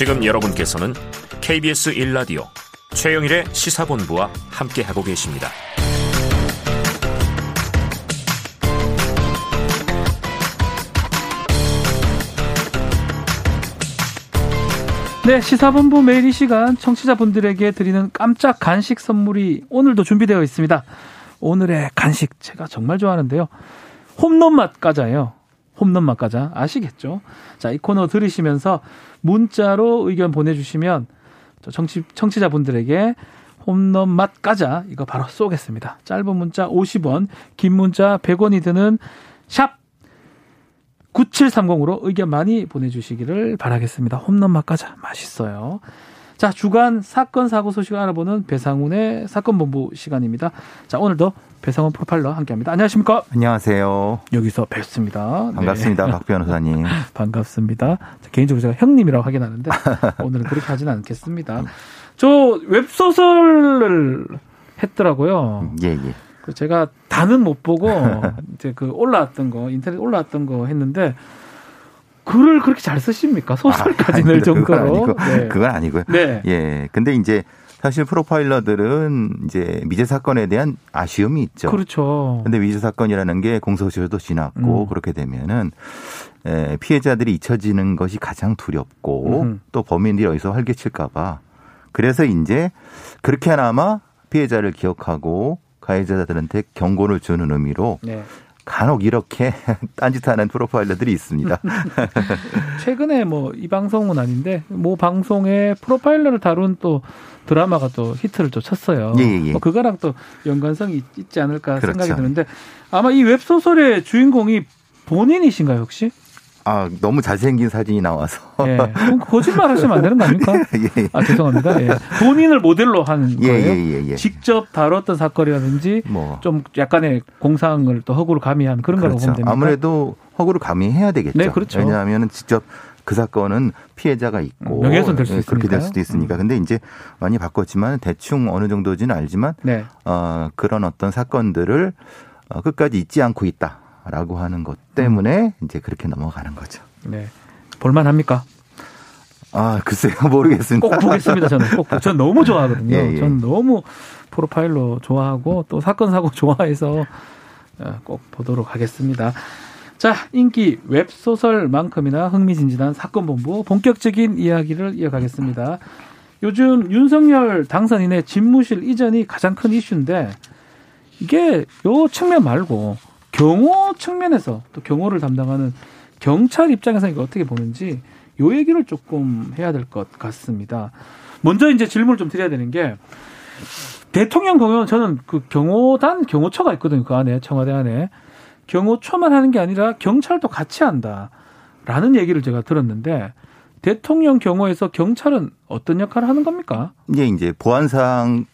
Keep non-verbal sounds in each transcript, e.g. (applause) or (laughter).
지금 여러분께서는 KBS 1라디오 최영일의 시사본부와 함께하고 계십니다. 네, 시사본부 매일 이 시간 청취자분들에게 드리는 깜짝 간식 선물이 오늘도 준비되어 있습니다. 오늘의 간식 제가 정말 좋아하는데요. 홈런 맛 과자예요. 홈런 맛 과자 아시겠죠? 자, 이 코너 들으시면서 문자로 의견 보내주시면 청취, 청취자분들에게 홈런 맛 과자 이거 바로 쏘겠습니다. 짧은 문자 50원, 긴 문자 100원이 드는 샵 9730으로 의견 많이 보내주시기를 바라겠습니다. 홈런 맛 과자 맛있어요. 자, 주간 사건 사고 소식을 알아보는 배상훈의 사건 본부 시간입니다. 자, 오늘도 배상훈 프로파일러 함께 합니다. 안녕하십니까? 안녕하세요. 여기서 뵙습니다. 반갑습니다, 네. 박 변호사님. (laughs) 반갑습니다. 자, 개인적으로 제가 형님이라고 하긴 하는데 오늘은 그렇게 하지는 않겠습니다. 저 웹소설을 했더라고요. 예, 예. 그 제가 다는 못 보고 이제 그 올라왔던 거 인터넷 올라왔던 거 했는데 글을 그렇게 잘 쓰십니까? 소설까지 낼 그건 정도로. 아니고, 네. 그건 아니고요. 네. 예. 근데 이제 사실 프로파일러들은 이제 미제 사건에 대한 아쉬움이 있죠. 그렇죠. 근데 미제 사건이라는 게 공소시효도 지났고 음. 그렇게 되면은 에, 피해자들이 잊혀지는 것이 가장 두렵고 음. 또 범인들이 어디서 활개칠까봐 그래서 이제 그렇게 하나마 피해자를 기억하고 가해자들한테 경고를 주는 의미로 네. 간혹 이렇게 (laughs) 딴짓하는 프로파일러들이 있습니다. (laughs) 최근에 뭐 이 방송은 아닌데 모 방송에 프로파일러를 다룬 또 드라마가 또 히트를 또 쳤어요. 예, 예, 예. 뭐 그거랑 또 연관성이 있- 있지 않을까 그렇죠. 생각이 드는데 아마 이 웹소설의 주인공이 본인이신가요 혹시? 아 너무 잘생긴 사진이 나와서 예. 거짓말 하시면 안 되는 거 아닙니까? (laughs) 예, 아 죄송합니다. 예. 본인을 모델로 한 예, 거예요. 예, 예, 예. 직접 다뤘던 사건이라든지 뭐 좀 약간의 공상을 또 허구를 가미한 그런 거라고 그렇죠. 보면 됩니까? 아무래도 허구를 가미해야 되겠죠. 네, 그렇죠. 왜냐하면 직접 그 사건은 피해자가 있고 명예훼손 될수 예, 그렇게 될. 수도 있으니까. 음. 근데 이제 많이 바꿨지만 대충 어느 정도지는 알지만 네. 어, 그런 어떤 사건들을 어, 끝까지 잊지 않고 있다 라고 하는 것 때문에 음. 이제 그렇게 넘어가는 거죠. 네. 볼만합니까? 아 글쎄요 (laughs) 모르겠습니다. 꼭 보겠습니다. 저는 꼭. 전 너무 좋아하거든요. (laughs) 예, 예. 저는 너무 프로파일러 좋아하고 또 사건 사고 (laughs) 좋아해서 어, 꼭 보도록 하겠습니다. 자, 인기 웹소설만큼이나 흥미진진한 사건본부 본격적인 이야기를 이어가겠습니다. 요즘 윤석열 당선인의 집무실 이전이 가장 큰 이슈인데 이게 요 측면 말고 경호 측면에서 또 경호를 담당하는 경찰 입장에서 이거 어떻게 보는지 요 얘기를 조금 해야 될 것 같습니다. 먼저 이제 질문을 좀 드려야 되는 게 대통령 경호는 저는 그 경호단 경호처가 있거든요. 그 안에 청와대 안에 경호처만 하는 게 아니라 경찰도 같이 한다라는 얘기를 제가 들었는데 대통령 경호에서 경찰은 어떤 역할을 하는 겁니까? 이게 이제 보안상은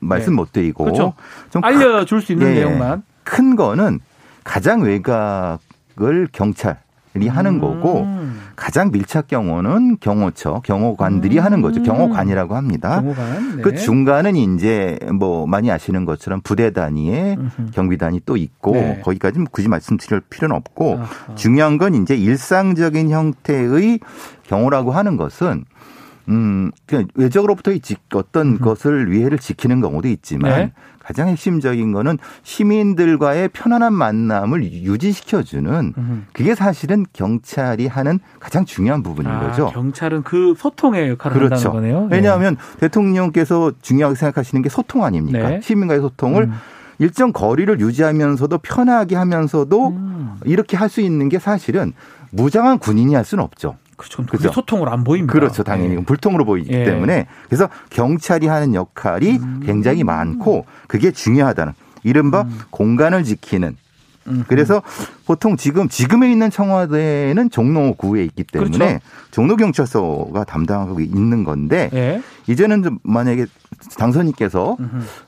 말씀 네. 못 드리고 그렇죠. 좀 알려줄 수 있는 예, 예. 내용만. 큰 거는 가장 외곽을 경찰 이 하는 거고 음, 가장 밀착 경호는 경호처, 경호관들이 음. 하는 거죠. 경호관이라고 합니다. 경호관. 네. 그 중간은 이제 뭐 많이 아시는 것처럼 부대 단위의 음흠. 경비단이 또 있고 네. 거기까지 는 굳이 말씀드릴 필요는 없고 아하. 중요한 건 이제 일상적인 형태의 경호라고 하는 것은 음, 그냥 외적으로부터의 지- 어떤 것을 위해를 지키는 경우도 있지만 네. 가장 핵심적인 거는 시민들과의 편안한 만남을 유지시켜주는 음흠. 그게 사실은 경찰이 하는 가장 중요한 부분인 아, 거죠. 경찰은 그 소통의 역할을 그렇죠. 한다는 거네요. 네. 왜냐하면 대통령께서 중요하게 생각하시는 게 소통 아닙니까? 네. 시민과의 소통을 음. 일정 거리를 유지하면서도 편하게 하면서도 음. 이렇게 할 수 있는 게 사실은 무장한 군인이 할 수는 없죠. 그렇죠. 그게 그죠? 소통으로 안 보입니다. 그렇죠. 당연히 네. 불통으로 보이기 예. 때문에 그래서 경찰이 하는 역할이 음. 굉장히 많고 그게 중요하다는 이른바 공간을 지키는 음. 그래서 보통 지금 지금에 있는 청와대는 종로구에 있기 때문에 그렇죠. 종로경찰서가 담당하고 있는 건데 예. 이제는 좀 만약에 당선인께서.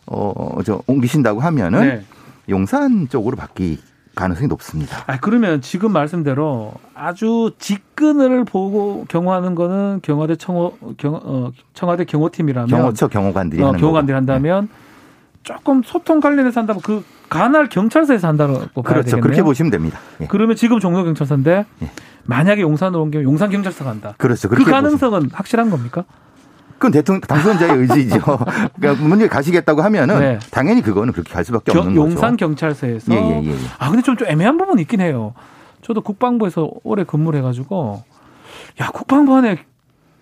어저 옮기신다고 하면은 네. 용산 쪽으로 바뀔 가능성이 높습니다. 아 그러면 지금 말씀대로 아주 직근을 보고 경호하는 거는 경화대 청호 경 어, 청와대 경호팀이라면 경호처 경호관들이 어, 경호관들이 거고. 네. 한다면 조금 소통 관련해서 한다면 그 관할 경찰서에서 한다고 봐야 그렇죠. 되겠네요. 그렇게 보시면 됩니다. 예. 그러면 지금 종로 경찰서인데 예. 만약에 용산으로 옮기면 용산 경찰서가 한다. 그렇죠. 그 가능성은 확실한 겁니까? 그건 대통령 당선자의 의지죠. (laughs) 그러니까 문제 가시겠다고 하면은 네. 당연히 그거는 그렇게 갈 수밖에 경- 없는 거죠. 용산 경찰서에서 예, 예, 예, 예. 아 근데 좀, 좀 애매한 부분 이 있긴 해요. 저도 국방부에서 오래 근무를 해가지고 야 국방부 안에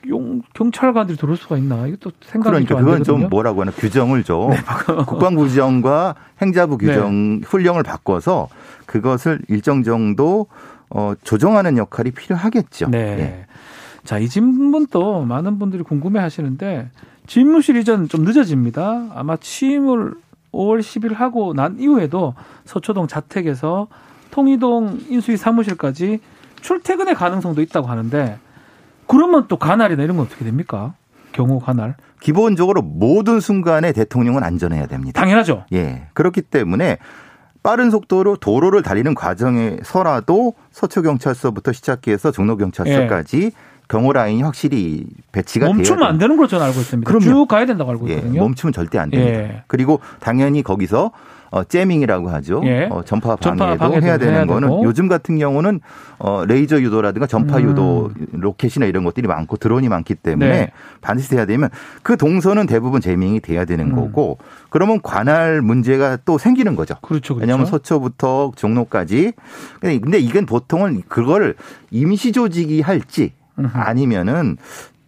용 경찰관들이 들어올 수가 있나 이것도 생각이 그러니까 그건 되거든요. 네, 좀 뭐라고 하나 규정을 좀 (laughs) 국방부 규정과 행자부 규정 훈령을 바꿔서 그것을 일정 정도 어, 조정하는 역할이 필요하겠죠. 네. 예. 자, 이 질문도 많은 분들이 궁금해 하시는데, 집무실 이전 좀 늦어집니다. 아마 취임을 5월 10일 하고 난 이후에도 서초동 자택에서 통이동 인수위 사무실까지 출퇴근의 가능성도 있다고 하는데, 그러면 또 관할이나 이런 건 어떻게 됩니까? 경호 관할. 기본적으로 모든 순간에 대통령은 안전해야 됩니다. 당연하죠. 예. 그렇기 때문에 빠른 속도로 도로를 달리는 과정에서라도 서초경찰서부터 시작해서 종로경찰서까지 경호 라인이 확실히 배치가 돼야 멈추면 안. 되는 걸로 저는 알고 있습니다. 그럼요. 쭉 가야 된다고 알고 예, 있거든요. 멈추면 절대 안 됩니다. 예. 그리고 당연히 거기서 어, jamming이라고 하죠. 예. 어, 전파 전파 방해도 방해도 해야 되는 해야 거는 되고. 요즘 같은 경우는 어, 레이저 유도라든가 전파 음. 유도 로켓이나 이런 것들이 많고 드론이 많기 때문에 네. 반드시 해야 되면 그 동선은 대부분 jamming이 돼야 되는 음. 거고 그러면 관할 문제가 또 생기는 거죠. 그렇죠. 그렇죠. 왜냐하면 서초부터 종로까지. 근데 이건 보통은 그걸 임시 조직이 할지. 아니면은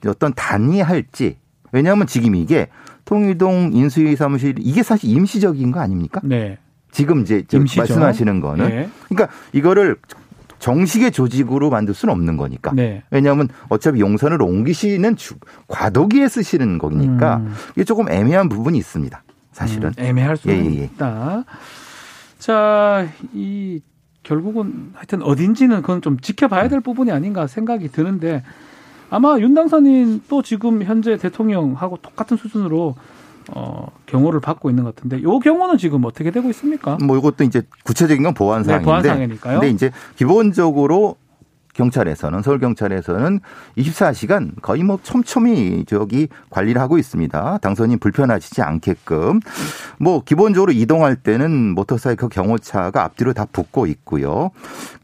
어떤 단위 할지. 왜냐하면 지금 이게 통일동 인수위 사무실 이게 사실 임시적인 거 아닙니까? 네. 지금 이제 저 임시죠. 말씀하시는 거는 예. 그러니까 이거를 정식의 조직으로 만들 수는 없는 거니까. 네. 왜냐하면 어차피 용산을 옮기시는 주- 과도기에 쓰시는 거니까 음. 이게 조금 애매한 부분이 있습니다. 사실은. 음, 애매할 수 예, 예, 예. 있다. 자, 이 결국은 하여튼 어딘지는 그건 좀 지켜봐야 될 부분이 아닌가 생각이 드는데 아마 윤 당선인 또 지금 현재 대통령하고 똑같은 수준으로 어, 경호를 받고 있는 것 같은데 요 경우는 지금 어떻게 되고 있습니까? 뭐 이것도 이제 구체적인 건 보안 네, 사항인데. 보안 사항이니까요. 근데 이제 기본적으로 경찰에서는 서울 경찰에서는 24시간 거의 뭐 촘촘히 저기 관리를 하고 있습니다. 당선인 불편하시지 않게끔 뭐 기본적으로 이동할 때는 모터사이클 경호차가 앞뒤로 다 붙고 있고요.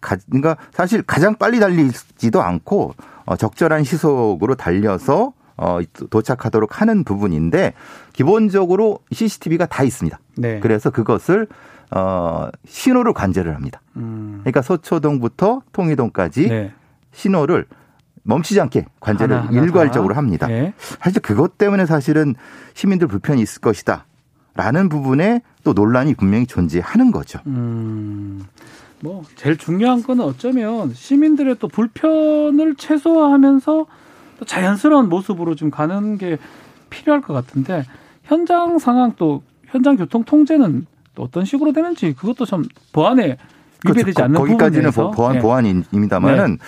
가, 그러니까 사실 가장 빨리 달리지도 않고 어, 적절한 시속으로 달려서 어, 도착하도록 하는 부분인데 기본적으로 CCTV가 다 있습니다. 네. 그래서 그것을 어, 신호를 관제를 합니다. 음, 그러니까 서초동부터 통이동까지 네. 신호를 멈추지 않게 관제를 하나 하나 일괄적으로 다. 합니다. 네. 사실 그것 때문에 사실은 시민들 불편이 있을 것이다. 라는 부분에 또 논란이 분명히 존재하는 거죠. 음, 뭐 제일 중요한 거는 어쩌면 시민들의 또 불편을 최소화하면서 또 자연스러운 모습으로 좀 가는 게 필요할 것 같은데 현장 상황 또 현장 교통 통제는 또 어떤 식으로 되는지 그것도 좀 보안에 위배되지 그렇죠. 않는 거기까지는 부분에서 보안, 네. 보안입니다만은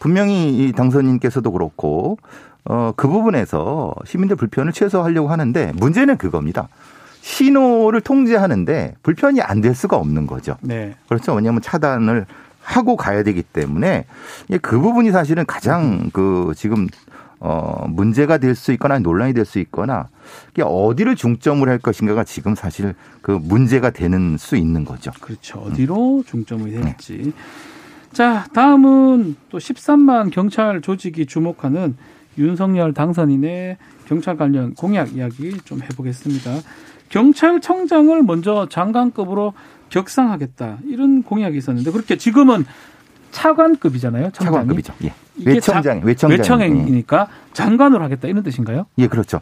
분명히 이 당선인께서도 그렇고 어, 그 부분에서 시민들 불편을 최소화하려고 하는데 문제는 그겁니다. 신호를 통제하는데 불편이 안 될 수가 없는 거죠. 네. 그렇죠. 왜냐하면 차단을 하고 가야 되기 때문에 그 부분이 사실은 가장 그 지금 어 문제가 될 수 있거나 논란이 될 수 있거나 이게 어디를 중점을 할 것인가가 지금 사실 그 문제가 되는 수 있는 거죠. 그렇죠. 어디로 중점이 될지. 자, 다음은 또 13만 경찰 조직이 주목하는 윤석열 당선인의 경찰 관련 공약 이야기 좀 해보겠습니다. 경찰청장을 먼저 장관급으로 격상하겠다 이런 공약이 있었는데 그렇게 지금은 차관급이잖아요. 청장이. 차관급이죠. 예. 외청장, 자- 외청장. 외청행이니까 장관으로 하겠다 이런 뜻인가요? 예, 그렇죠.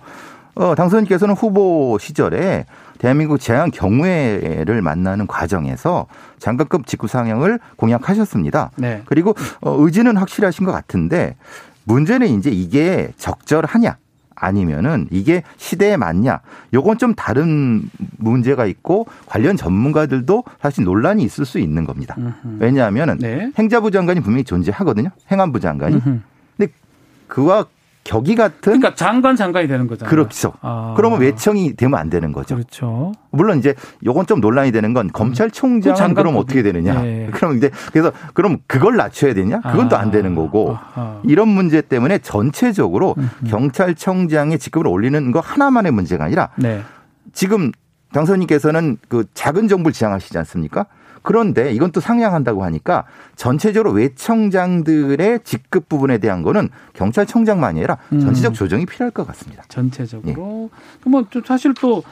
어, 당선인께서는 후보 시절에 대한민국 재앙 경무회를 만나는 과정에서 장관급 직구 상향을 공약하셨습니다. 네. 그리고 어, 의지는 확실하신 것 같은데 문제는 이제 이게 적절하냐 아니면은 이게 시대에 맞냐 요건 좀 다른 문제가 있고 관련 전문가들도 사실 논란이 있을 수 있는 겁니다. 왜냐하면은 네. 행자부 장관이 분명히 존재하거든요. 행안부 장관이. 음흠. 근데 그와 격이 같은 그러니까 장관 장관이 되는 거잖아요. 그렇죠. 아. 그러면 외청이 되면 안 되는 거죠. 그렇죠. 물론 이제 요건 좀 논란이 되는 건 검찰총장은 그 장관급이- 그럼 어떻게 되느냐. 예. (laughs) 그럼 이제 그래서 그럼 그걸 낮춰야 되냐? 그건 또안 되는 거고. 아하. 이런 문제 때문에 전체적으로 음흠. 경찰청장의 직급을 올리는 거 하나만의 문제가 아니라 네. 지금 당선인께서는 그 작은 정부를 지향하시지 않습니까? 그런데 이건 또 상향한다고 하니까 전체적으로 외청장들의 직급 부분에 대한 거는 경찰청장만이 아니라 전체적 음. 조정이 필요할 것 같습니다. 전체적으로. 예. 그러면 사실 또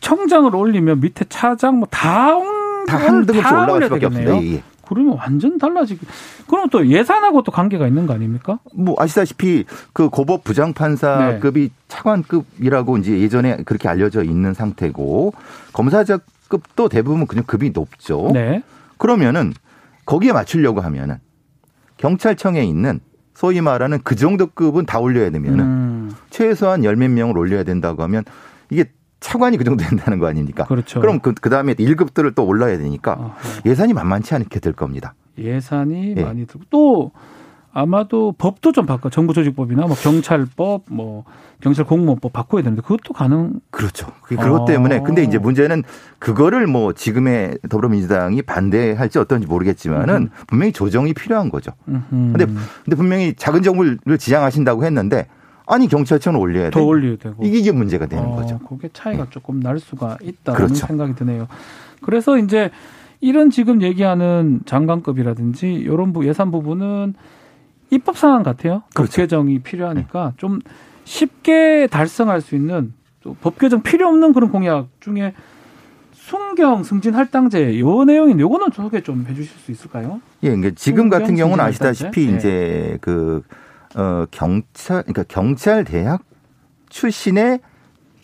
청장을 올리면 밑에 차장 뭐 다 다한 등급씩 올라갈 수밖에 없습니다. 예, 예. 그러면 완전 달라지기. 그럼 또 예산하고 또 관계가 있는 거 아닙니까? 뭐 아시다시피 그 고법 부장판사급이 네. 차관급이라고 이제 예전에 그렇게 알려져 있는 상태고 검사적 급도 대부분 그냥 급이 높죠. 네. 그러면은 거기에 맞추려고 하면은 경찰청에 있는 소위 말하는 그 정도 급은 다 올려야 되면은 음. 최소한 열 몇 명을 올려야 된다고 하면 이게 차관이 그 정도 된다는 거 아닙니까? 그렇죠. 그럼 그, 그 다음에 1급들을 또 올라야 되니까 어 예산이 만만치 않게 될 겁니다. 예산이 예. 많이 들고 또 아마도 법도 좀 바꿔 정부 조직법이나 뭐 경찰법 뭐 경찰 공무원법 바꿔야 되는데 그것도 가능 그렇죠. 그것 때문에 근데 이제 문제는 그거를 뭐 지금의 더불어민주당이 반대할지 어떤지 모르겠지만은 음. 분명히 조정이 필요한 거죠. 음. 근데 근데 분명히 작은 정부를 지향하신다고 했는데 아니 경찰청을 올려야 돼. 더 올려야 되고 이게, 이게 문제가 되는 어, 거죠. 그게 차이가 네. 조금 날 수가 있다는 그렇죠. 생각이 드네요. 그래서 이제 이런 지금 얘기하는 장관급이라든지 이런 예산 부분은 입법 상황 같아요. 그렇죠. 법 개정이 필요하니까 네. 좀 쉽게 달성할 수 있는 법 개정 필요 없는 그런 공약 중에 순경 승진 할당제 요 내용인 요거는 소개 좀 해주실 수 있을까요? 예, 그러니까 지금 같은 경우는 아시다시피 네. 이제 그 어, 경찰 그러니까 경찰 대학 출신의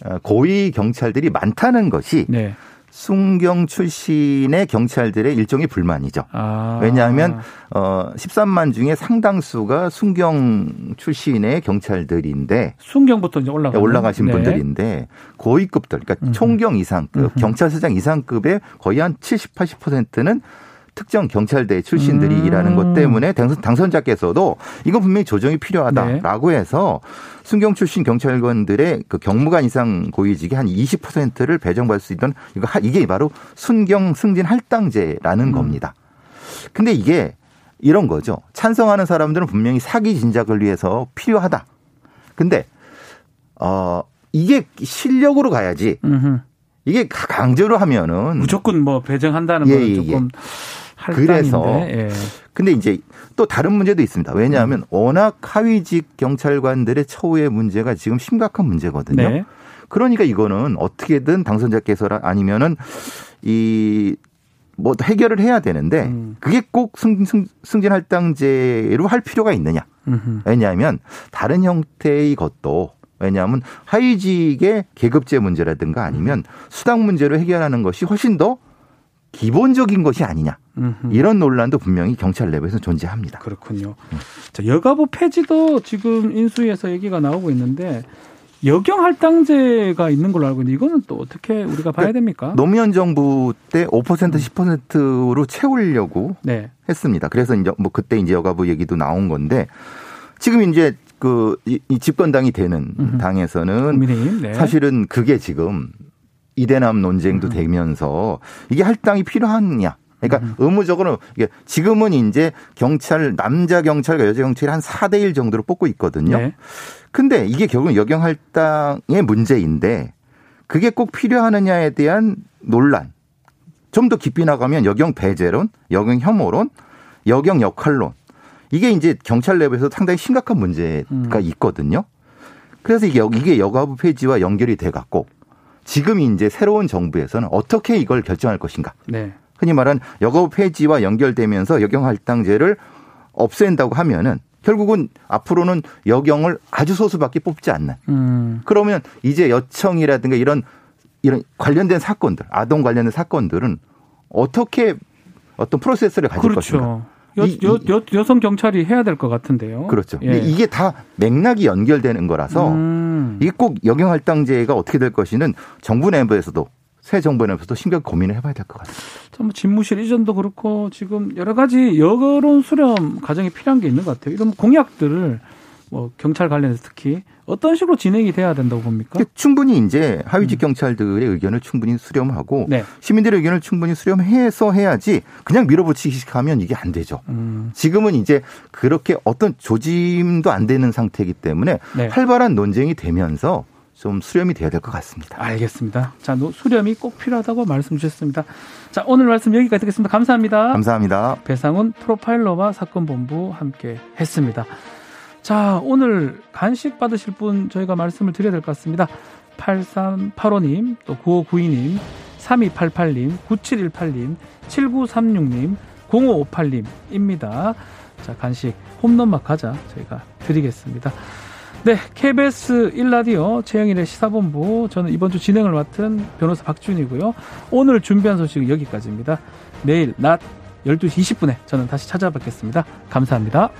어, 고위 경찰들이 많다는 것이 네. 순경 출신의 경찰들의 일종의 불만이죠. 아. 왜냐하면 어 13만 중에 상당수가 순경 출신의 경찰들인데 순경부터 이제 올라가 올라가신 네. 분들인데 고위급들 그러니까 음. 총경 이상급, 음. 경찰서장 이상급의 거의 한 70, 80%는 특정 경찰대 출신들이라는 음. 것 때문에 당선, 자께서도 이건 분명히 조정이 필요하다라고 네. 해서 순경 출신 경찰관들의 그 경무관 이상 고위직이 한 20%를 배정받을 수 있던 이거 이게 바로 순경 승진 할당제라는 음. 겁니다. 근데 이게 이런 거죠. 찬성하는 사람들은 분명히 사기 진작을 위해서 필요하다. 근데 어 이게 실력으로 가야지. 음흠. 이게 강제로 하면은 무조건 뭐 배정한다는 예, 건 예, 조금 예. 그래서 예. 근데 이제 또 다른 문제도 있습니다. 왜냐하면 음. 워낙 하위직 경찰관들의 처우의 문제가 지금 심각한 문제거든요. 네. 그러니까 이거는 어떻게든 당선자께서 아니면은 이 뭐 해결을 해야 되는데 음. 그게 꼭 승, 승, 승진 할당제로 할 필요가 있느냐? 음흠. 왜냐하면 다른 형태의 것도 왜냐하면 하위직의 계급제 문제라든가 아니면 수당 문제로 해결하는 것이 훨씬 더 기본적인 것이 아니냐. 음흠. 이런 논란도 분명히 경찰 내부에서 존재합니다. 그렇군요. 음. 자, 여가부 폐지도 지금 인수위에서 얘기가 나오고 있는데 여경 할당제가 있는 걸로 알고 있는데 이거는 또 어떻게 우리가 봐야 그러니까 됩니까? 노무현 정부 때 5% 10%로 채우려고 네. 했습니다. 그래서 이제 뭐 그때 이제 여가부 얘기도 나온 건데 지금 이제 그 이 집권당이 되는 음흠. 당에서는 네. 사실은 그게 지금 이대남 논쟁도 음. 되면서 이게 할당이 필요하냐. 그러니까 음. 의무적으로 이게 지금은 이제 경찰 남자 경찰과 여자 경찰이 한 4대 1 정도로 뽑고 있거든요. 네. 근데 이게 결국 여경 할당의 문제인데 그게 꼭 필요하느냐에 대한 논란. 좀 더 깊이 나가면 여경 배제론, 여경 혐오론, 여경 역할론. 이게 이제 경찰 내부에서 상당히 심각한 문제가 음. 있거든요. 그래서 이게 이게 여가부 폐지와 연결이 돼 갖고 지금 이제 새로운 정부에서는 어떻게 이걸 결정할 것인가. 네. 흔히 말하는 여가부 폐지와 연결되면서 여경할당제를 없앤다고 하면은 결국은 앞으로는 여경을 아주 소수밖에 뽑지 않는. 음. 그러면 이제 여청이라든가 이런 이런 관련된 사건들, 아동 관련된 사건들은 어떻게 어떤 프로세스를 가질 그렇죠. 것인가. 여, 여, 여, 여성 경찰이 해야 될 것 같은데요. 그렇죠. 예. 이게 다 맥락이 연결되는 거라서 음. 이게 꼭 역영할당제가 어떻게 될 것이는 정부 내부에서도 새 정부 내부에서도 심각 고민을 해봐야 될 것 같습니다. 뭐 집무실 이전도 그렇고 지금 여러 가지 여론 수렴 과정이 필요한 게 있는 것 같아요. 이런 공약들을 뭐 경찰 관련해서 특히 어떤 식으로 진행이 돼야 된다고 봅니까? 충분히 이제 하위직 음. 경찰들의 의견을 충분히 수렴하고 네. 시민들의 의견을 충분히 수렴해서 해야지 그냥 밀어붙이기 하면 이게 안 되죠. 음. 지금은 이제 그렇게 어떤 조짐도 안 되는 상태이기 때문에 네. 활발한 논쟁이 되면서 좀 수렴이 돼야 될 것 같습니다. 알겠습니다. 자, 수렴이 꼭 필요하다고 말씀 주셨습니다. 자, 오늘 말씀 여기까지 듣겠습니다. 감사합니다. 감사합니다. 배상훈 프로파일러와 사건 본부 함께 했습니다. 자, 오늘 간식 받으실 분 저희가 말씀을 드려야 될 것 같습니다. 8385님, 또 9592님, 3288님, 9718님, 7936님, 0558님입니다. 자, 간식 홈런 막 가자 저희가 드리겠습니다. 네, KBS 1라디오 최영일의 시사본부 저는 이번 주 진행을 맡은 변호사 박준이고요. 오늘 준비한 소식은 여기까지입니다. 내일 낮 12시 20분에 저는 다시 찾아뵙겠습니다. 감사합니다.